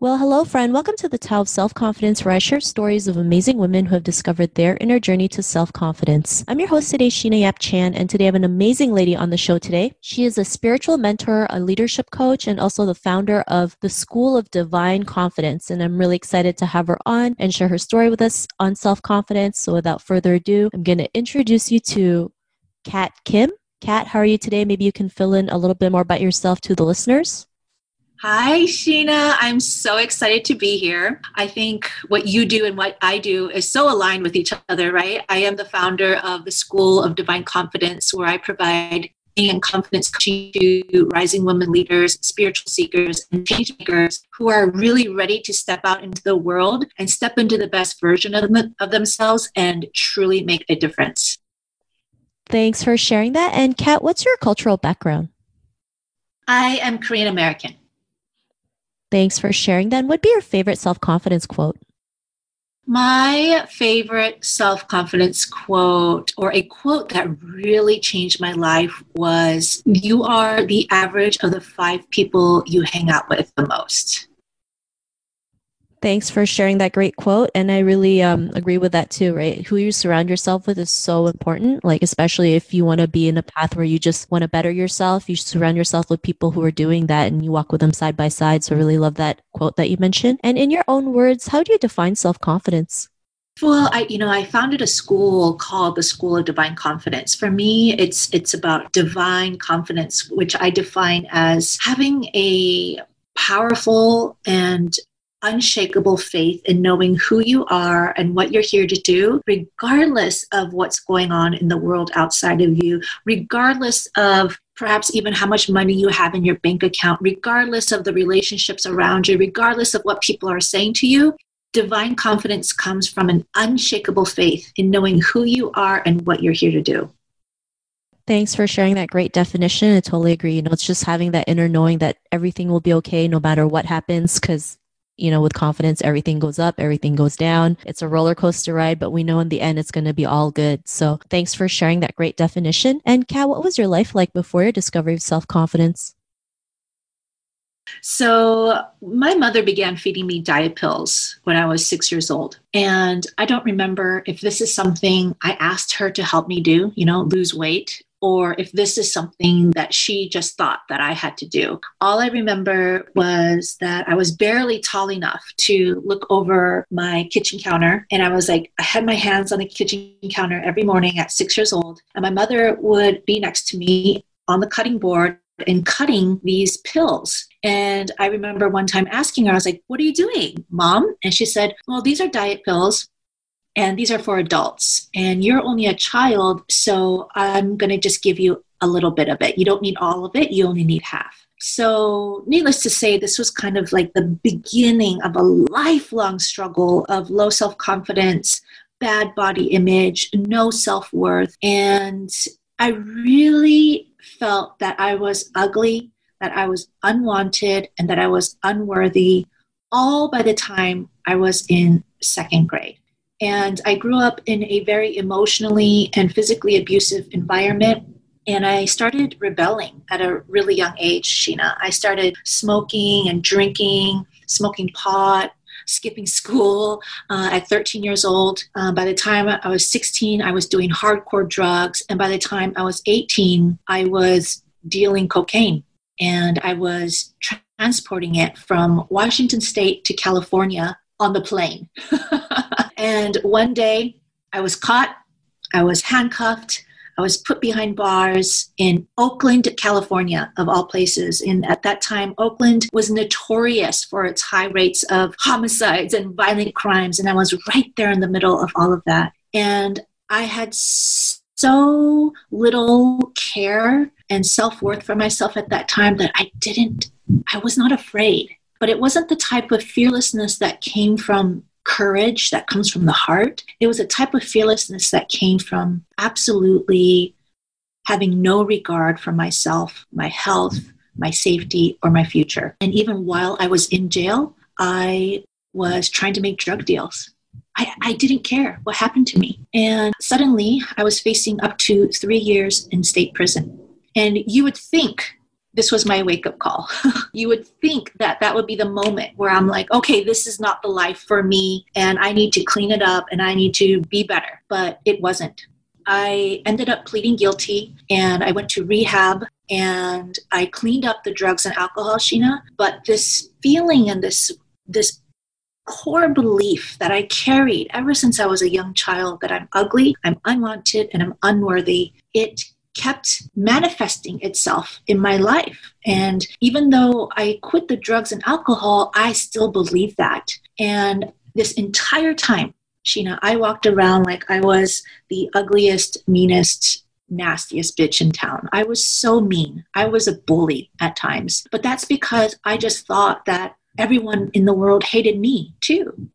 Well, hello, friend. Welcome to the Tao of Self Confidence, where I share stories of amazing women who have discovered their inner journey to self confidence. I'm your host today, Sheena Yap Chan, and today I have an amazing lady on the show today. She is a spiritual mentor, a leadership coach, and also the founder of the School of Divine Confidence. And I'm really excited to have her on and share her story with us on self confidence. So, without further ado, I'm going to introduce you to Kat Kim. Kat, how are you today? Maybe you can fill in a little bit more about yourself to the listeners. Hi, Sheena. I'm so excited to be here. I think what you do and what I do is so aligned with each other, right? I am the founder of the School of Divine Confidence, where I provide and confidence coaching to rising women leaders, spiritual seekers, and change makers who are really ready to step out into the world and step into the best version of, them, of themselves and truly make a difference. Thanks for sharing that. And Kat, what's your cultural background? I am Korean American. Thanks for sharing Then, What would be your favorite self confidence quote? My favorite self confidence quote, or a quote that really changed my life, was You are the average of the five people you hang out with the most. Thanks for sharing that great quote. And I really um, agree with that too, right? Who you surround yourself with is so important. Like, especially if you want to be in a path where you just want to better yourself, you surround yourself with people who are doing that and you walk with them side by side. So, I really love that quote that you mentioned. And in your own words, how do you define self confidence? Well, I you know, I founded a school called the School of Divine Confidence. For me, it's it's about divine confidence, which I define as having a powerful and unshakable faith in knowing who you are and what you're here to do, regardless of what's going on in the world outside of you, regardless of perhaps even how much money you have in your bank account, regardless of the relationships around you, regardless of what people are saying to you. Divine confidence comes from an unshakable faith in knowing who you are and what you're here to do. Thanks for sharing that great definition. I totally agree. You know, it's just having that inner knowing that everything will be okay no matter what happens because you know, with confidence, everything goes up, everything goes down. It's a roller coaster ride, but we know in the end it's going to be all good. So thanks for sharing that great definition. And Kat, what was your life like before your discovery of self confidence? So, my mother began feeding me diet pills when I was six years old. And I don't remember if this is something I asked her to help me do, you know, lose weight or if this is something that she just thought that I had to do. All I remember was that I was barely tall enough to look over my kitchen counter. And I was like, I had my hands on the kitchen counter every morning at six years old. And my mother would be next to me on the cutting board and cutting these pills. And I remember one time asking her, I was like, What are you doing, mom? And she said, Well, these are diet pills and these are for adults. And you're only a child so i'm going to just give you a little bit of it. You don't need all of it you only need half. So needless to say this was kind of like the beginning of a lifelong struggle of low self-confidence bad body image no self-worth. And i really felt that i was ugly that i was unwanted and that i was unworthy all by the time i was in second grade and I grew up in a very emotionally and physically abusive environment. And I started rebelling at a really young age, Sheena. I started smoking and drinking, smoking pot, skipping school uh, at 13 years old. Uh, by the time I was 16, I was doing hardcore drugs. And by the time I was 18, I was dealing cocaine. And I was transporting it from Washington State to California on the plane. And one day I was caught, I was handcuffed, I was put behind bars in Oakland, California, of all places. And at that time, Oakland was notorious for its high rates of homicides and violent crimes. And I was right there in the middle of all of that. And I had so little care and self worth for myself at that time that I didn't, I was not afraid. But it wasn't the type of fearlessness that came from courage that comes from the heart. It was a type of fearlessness that came from absolutely having no regard for myself, my health, my safety, or my future. And even while I was in jail, I was trying to make drug deals. I, I, didn't care what happened to me. And suddenly I was facing up to three years in state prison. And you would think this was my wake up call. you would think that that would be the moment where I'm like, okay, this is not the life for me, and I need to clean it up and I need to be better. But it wasn't. I ended up pleading guilty and I went to rehab and I cleaned up the drugs and alcohol, Sheena. But this feeling and this this core belief that I carried ever since I was a young child that I'm ugly, I'm unwanted, and I'm unworthy, it kept manifesting itself in my life. And even though I quit the drugs and alcohol, I still believe that. And this entire time, Sheena, I walked around like I was the ugliest, meanest, nastiest bitch in town. I was so mean. I was a bully at times. But that's because I just thought that everyone in the world hated me too.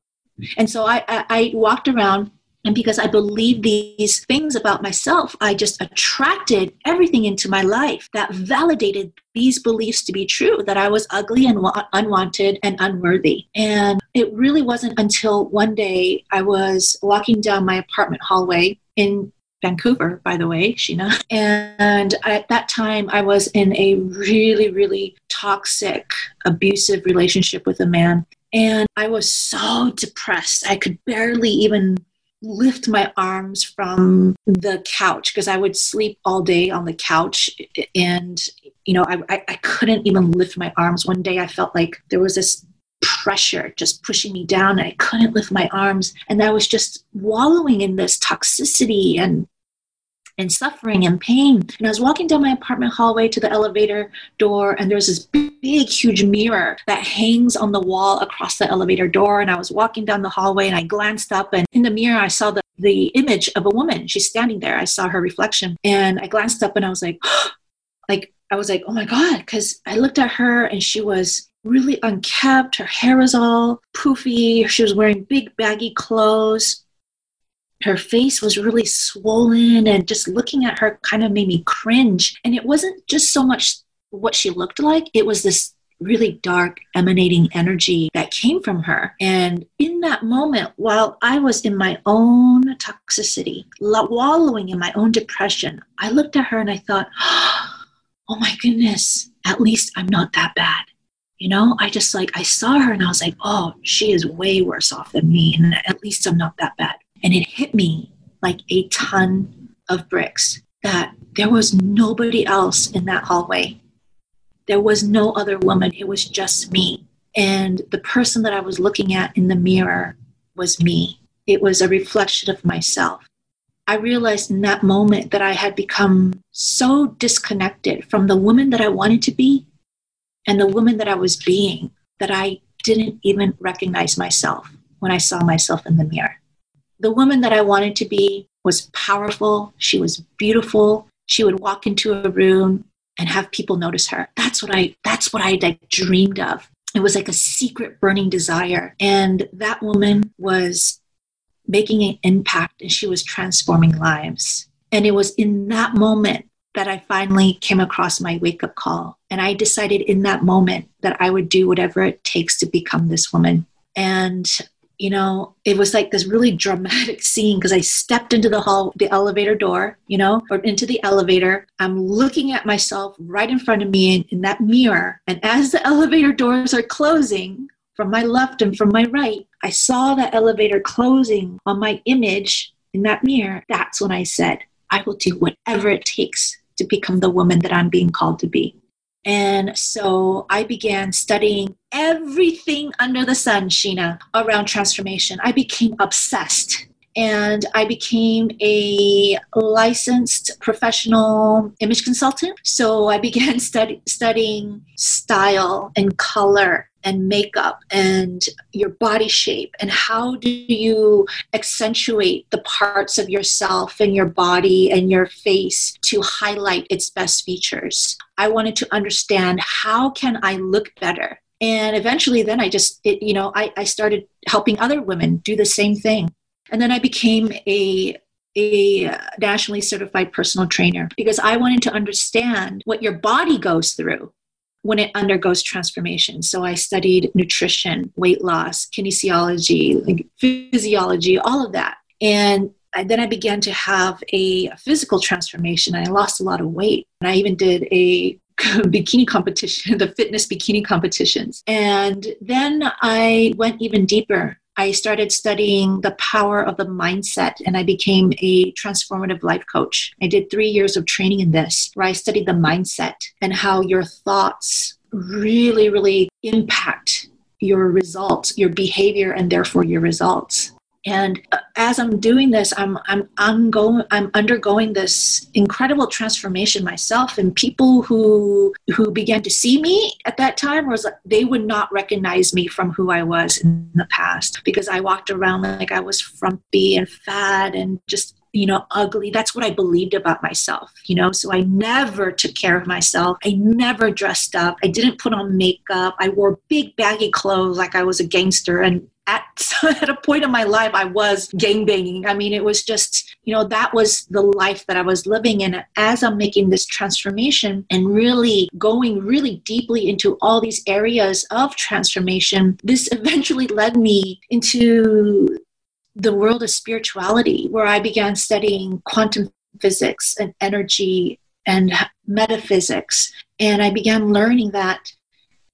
And so I, I, I walked around and because I believed these things about myself, I just attracted everything into my life that validated these beliefs to be true that I was ugly and wa- unwanted and unworthy. And it really wasn't until one day I was walking down my apartment hallway in Vancouver, by the way, Sheena. And at that time, I was in a really, really toxic, abusive relationship with a man. And I was so depressed. I could barely even lift my arms from the couch because I would sleep all day on the couch and you know I, I, I couldn't even lift my arms. One day I felt like there was this pressure just pushing me down and I couldn't lift my arms and I was just wallowing in this toxicity and and suffering and pain. And I was walking down my apartment hallway to the elevator door, and there's this big, huge mirror that hangs on the wall across the elevator door. And I was walking down the hallway, and I glanced up, and in the mirror, I saw the, the image of a woman. She's standing there. I saw her reflection, and I glanced up, and I was like, like, I was like, oh my God, because I looked at her, and she was really unkept. Her hair was all poofy. She was wearing big baggy clothes her face was really swollen and just looking at her kind of made me cringe. And it wasn't just so much what she looked like it was this really dark emanating energy that came from her. And in that moment while i was in my own toxicity wallowing in my own depression i looked at her and i thought oh my goodness at least i'm not that bad. You know i just like i saw her and i was like oh she is way worse off than me and at least i'm not that bad and it hit me like a ton of bricks that there was nobody else in that hallway. There was no other woman. It was just me. And the person that I was looking at in the mirror was me. It was a reflection of myself. I realized in that moment that I had become so disconnected from the woman that I wanted to be and the woman that I was being that I didn't even recognize myself when I saw myself in the mirror the woman that I wanted to be was powerful. She was beautiful. She would walk into a room and have people notice her. That's what I that's what I like dreamed of. It was like a secret burning desire. And that woman was making an impact and she was transforming lives. And it was in that moment that I finally came across my wake up call. And I decided in that moment that I would do whatever it takes to become this woman. And you know, it was like this really dramatic scene because I stepped into the hall, the elevator door, you know, or into the elevator. I'm looking at myself right in front of me in, in that mirror. And as the elevator doors are closing from my left and from my right, I saw that elevator closing on my image in that mirror. That's when I said, I will do whatever it takes to become the woman that I'm being called to be. And so I began studying everything under the sun, Sheena, around transformation. I became obsessed and I became a licensed professional image consultant. So I began study, studying style and color and makeup and your body shape and how do you accentuate the parts of yourself and your body and your face to highlight its best features i wanted to understand how can i look better And eventually, then I just, it, you know, I, I started helping other women do the same thing. And then I became a a nationally certified personal trainer because I wanted to understand what your body goes through when it undergoes transformation. So I studied nutrition, weight loss, kinesiology, like physiology, all of that. And I, then I began to have a physical transformation. I lost a lot of weight. And I even did a bikini competition, the fitness bikini competitions. And then I went even deeper. I started studying the power of the mindset and I became a transformative life coach. I did three years of training in this, where I studied the mindset and how your thoughts really, really impact your results, your behavior, and therefore your results and uh, as i'm doing this i'm i'm i'm going i'm undergoing this incredible transformation myself. And people who who began to see me at that time was like, they would not recognize me from who i was in the past because i walked around like i was frumpy and fat and just you know, ugly. That's what I believed about myself, you know. So I never took care of myself. I never dressed up. I didn't put on makeup. I wore big baggy clothes like I was a gangster. And at, at a point in my life, I was gang banging. I mean, it was just, you know, that was the life that I was living. And as I'm making this transformation and really going really deeply into all these areas of transformation, this eventually led me into the world of spirituality, where I began studying quantum physics and energy and metaphysics. And I began learning that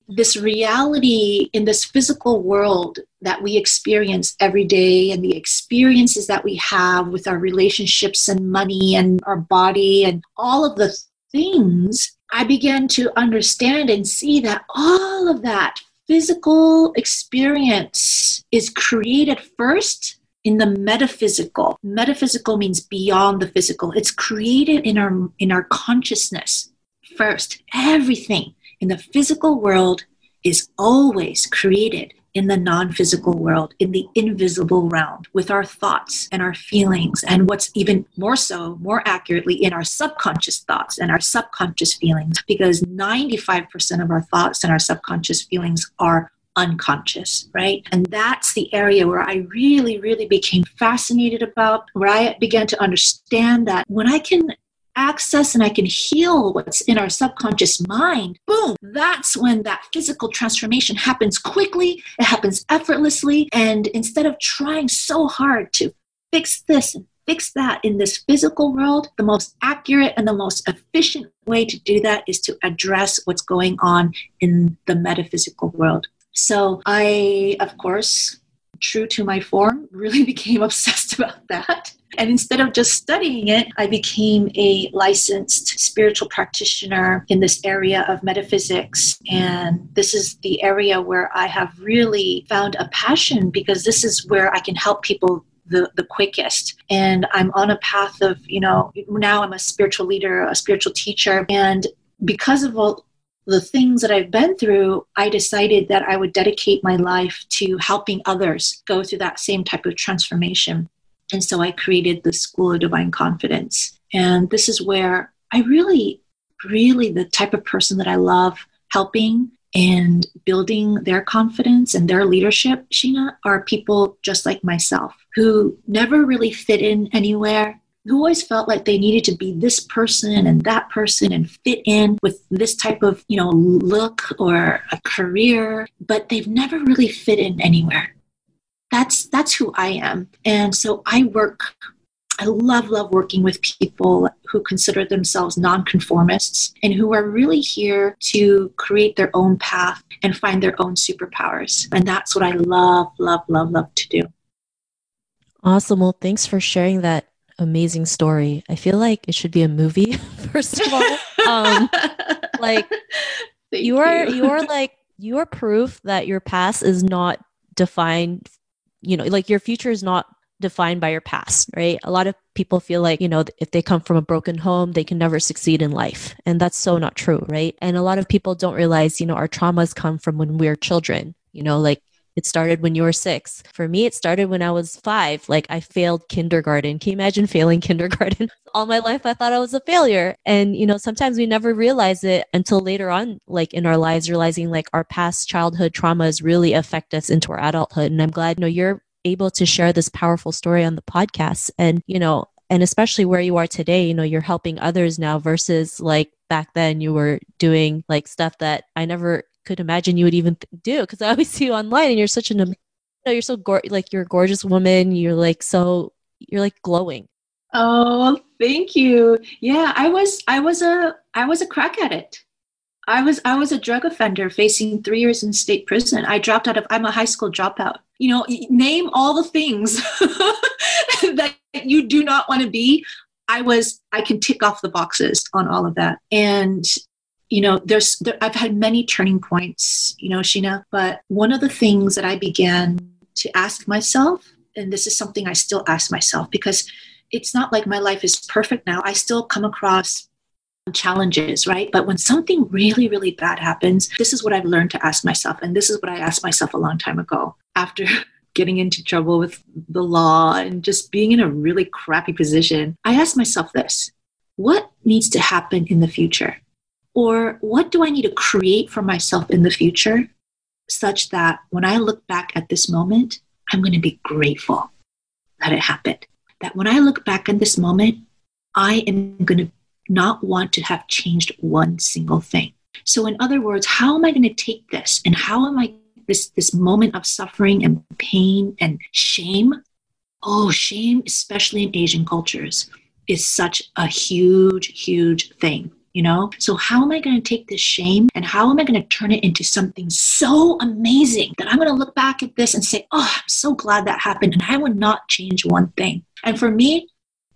this reality in this physical world that we experience every day and the experiences that we have with our relationships and money and our body and all of the things, I began to understand and see that all of that physical experience is created first in the metaphysical. Metaphysical means beyond the physical. It's created in our in our consciousness first. Everything in the physical world is always created in the non physical world, in the invisible realm, with our thoughts and our feelings, and what's even more so, more accurately, in our subconscious thoughts and our subconscious feelings, because 95% of our thoughts and our subconscious feelings are unconscious, right? And that's the area where I really, really became fascinated about, where I began to understand that when I can access and I can heal what's in our subconscious mind, boom, that's when that physical transformation happens quickly, it happens effortlessly. And instead of trying so hard to fix this and fix that in this physical world, the most accurate and the most efficient way to do that is to address what's going on in the metaphysical world. So I, of course, true to my form, really became obsessed about that. And instead of just studying it, I became a licensed spiritual practitioner in this area of metaphysics. And this is the area where I have really found a passion because this is where I can help people the, the quickest. And I'm on a path of, you know, now I'm a spiritual leader, a spiritual teacher. And because of all the things that I've been through, I decided that I would dedicate my life to helping others go through that same type of transformation. And so I created the School of Divine Confidence. And this is where I really, really, the type of person that I love helping and building their confidence and their leadership, Sheena, are people just like myself who never really fit in anywhere, who always felt like they needed to be this person and that person and fit in with this type of, you know, look or a career, but they've never really fit in anywhere that's that's who I am. And so I work I love love working with people who consider themselves nonconformists and who are really here to create their own path and find their own superpowers. And that's what I love love love love to do. Awesome. Well, thanks for sharing that amazing story. I feel like it should be a movie first of all. Um like you are you. you are like you are proof that your past is not defined you know like your future is not defined by your past right a lot of people feel like you know if they come from a broken home they can never succeed in life and that's so not true right and a lot of people don't realize you know our traumas come from when we are children you know like it started when you were six. For me, it started when I was five. Like I failed kindergarten. Can you imagine failing kindergarten? All my life, I thought I was a failure. And, you know, sometimes we never realize it until later on, like in our lives, realizing like our past childhood traumas really affect us into our adulthood. And I'm glad, you know, you're able to share this powerful story on the podcast. And, you know, and especially where you are today, you know, you're helping others now versus like back then you were doing like stuff that I never could imagine you would even do because I always see you online and you're such an you know, you're so go- like you're a gorgeous woman. You're like so you're like glowing. Oh, thank you. Yeah, I was I was a I was a crack addict. I was I was a drug offender facing three years in state prison. I dropped out of I'm a high school dropout. You know, name all the things that you do not want to be. I was I can tick off the boxes on all of that. And you know, there's there, I've had many turning points, you know, Sheena, but one of the things that I began to ask myself, and this is something I still ask myself because it's not like my life is perfect now. I still come across challenges, right? But when something really, really bad happens, this is what I've learned to ask myself. And this is what I asked myself a long time ago after getting into trouble with the law and just being in a really crappy position. I asked myself this what needs to happen in the future? Or what do I need to create for myself in the future such that when I look back at this moment, I'm going to be grateful that it happened? That when I look back at this moment, I am going to not want to have changed one single thing. So, in other words, how am I going to take this and how am I this this moment of suffering and pain and shame? Oh, shame, especially in Asian cultures, is such a huge, huge thing you know? So, how am I going to take this shame and how am I going to turn it into something so amazing that I'm going to look back at this and say, oh, I'm so glad that happened and I would not change one thing. And for me,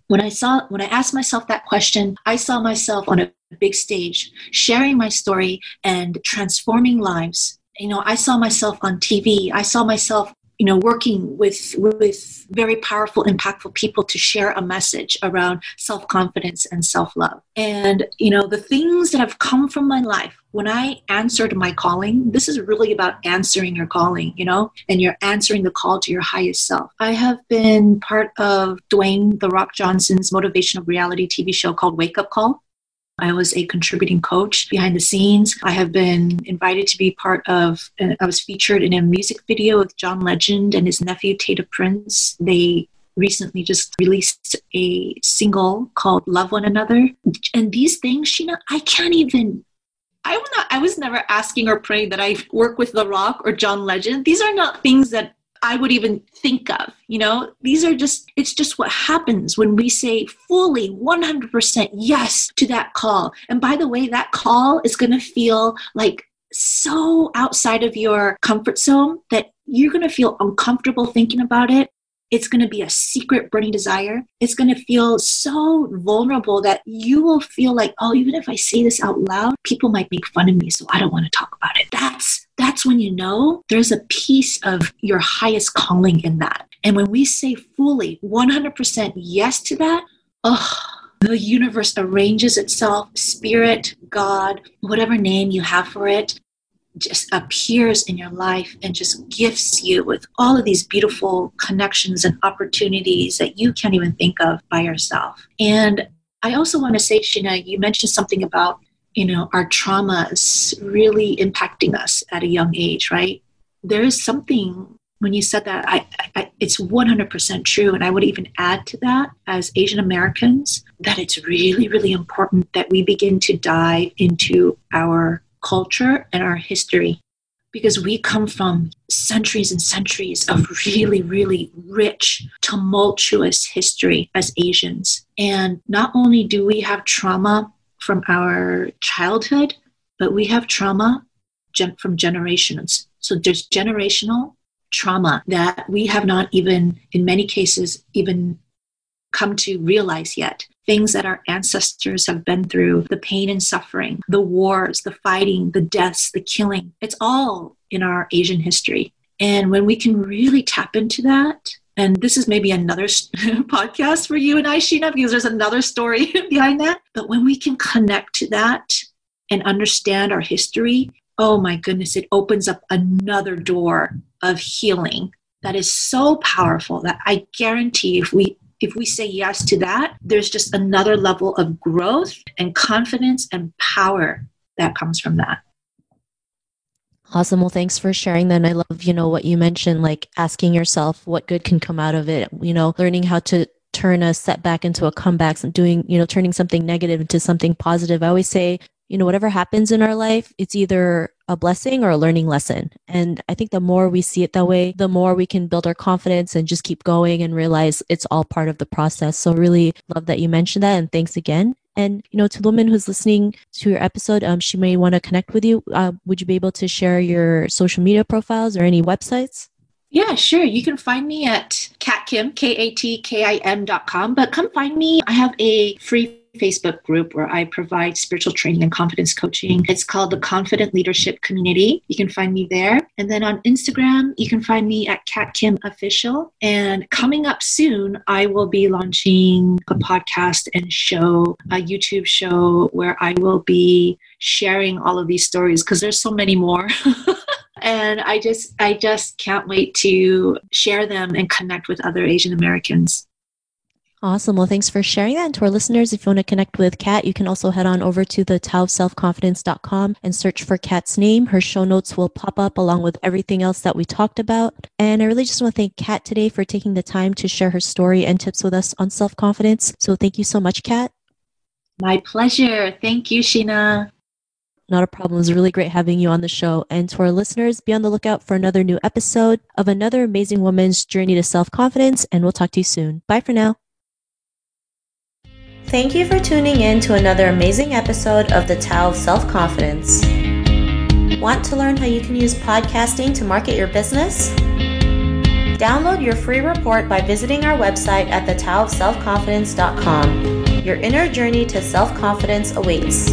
when I saw, when I asked myself that question, I saw myself on a big stage sharing my story and transforming lives. You know, I saw myself on TV. I saw myself you know working with with very powerful impactful people to share a message around self-confidence and self-love. And you know the things that have come from my life when i answered my calling this is really about answering your calling you know and you're answering the call to your highest self. I have been part of dwayne the rock johnson's motivational reality tv show called wake up call I was a contributing coach behind the scenes. I have been invited to be part of, I was featured in a music video with John Legend and his nephew Taylor Prince. They recently just released a single called Love One Another. And these things, Sheena, I can't even I not I was never asking or praying that I work with The Rock or John Legend. These are not things that I would even think of. You know, these are just, it's just what happens when we say fully 100% yes to that call. And by the way, that call is going to feel like so outside of your comfort zone that you're going to feel uncomfortable thinking about it. It's going to be a secret burning desire. It's going to feel so vulnerable that you will feel like, oh, even if I say this out loud, people might make fun of me, so I don't want to talk about it. That's that's when you know there's a piece of your highest calling in that. And when we say fully 100% yes to that, oh, the universe arranges itself, spirit, God, whatever name you have for it, just appears in your life and just gifts you with all of these beautiful connections and opportunities that you can't even think of by yourself. And I also want to say, Sheena, you mentioned something about, you know, our traumas really impacting us at a young age, right? There is something when you said that, I, I, it's 100% true. And I would even add to that, as Asian Americans, that it's really, really important that we begin to dive into our culture and our history because we come from centuries and centuries of really, really rich, tumultuous history as Asians. And not only do we have trauma from our childhood, but we have trauma gen- from generations. So there's generational trauma that we have not even, in many cases, even come to realize yet things that our ancestors have been through the pain and suffering, the wars, the fighting, the deaths, the killing. It's all in our Asian history. And when we can really tap into that, and this is maybe another podcast for you and I, Sheena, because there's another story behind that. But when we can connect to that and understand our history, oh my goodness, it opens up another door of healing that is so powerful that I guarantee if we if we say yes to that, there's just another level of growth and confidence and power that comes from that. Awesome. Well, thanks for sharing that. And I love, you know, what you mentioned, like asking yourself what good can come out of it, you know, learning how to turn a setback into a comeback and doing, you know, turning something negative into something positive. I always say, you know, whatever happens in our life, it's either a blessing or a learning lesson. And I think the more we see it that way, the more we can build our confidence and just keep going and realize it's all part of the process. So really love that you mentioned that and thanks again. And you know, to the woman who's listening to your episode, um, she may want to connect with you. Uh, would you be able to share your social media profiles or any websites? Yeah, sure. You can find me at katkim, K-A-T-K-I-M dot com. But come find me. I have a free Facebook group where I provide spiritual training and confidence coaching. It's called the Confident Leadership Community. You can find me there. And then on Instagram, you can find me at Kat Kim Official. And coming up soon, I will be launching a podcast and show, a YouTube show where I will be sharing all of these stories because there's so many more. and i just i just can't wait to share them and connect with other asian americans Awesome. Well, thanks for sharing that. And to our listeners, if you want to connect with Kat, you can also head on over to the taoofselfconfidence.com and search for Kat's name. Her show notes will pop up along with everything else that we talked about. And I really just want to thank Kat today for taking the time to share her story and tips with us on self confidence. So thank you so much, Kat. My pleasure. Thank you, Sheena. Not a problem. It was really great having you on the show. And to our listeners, be on the lookout for another new episode of another amazing woman's journey to self confidence. And we'll talk to you soon. Bye for now. Thank you for tuning in to another amazing episode of the Tao of Self Confidence. Want to learn how you can use podcasting to market your business? Download your free report by visiting our website at thetaoofselfconfidence.com. Your inner journey to self confidence awaits.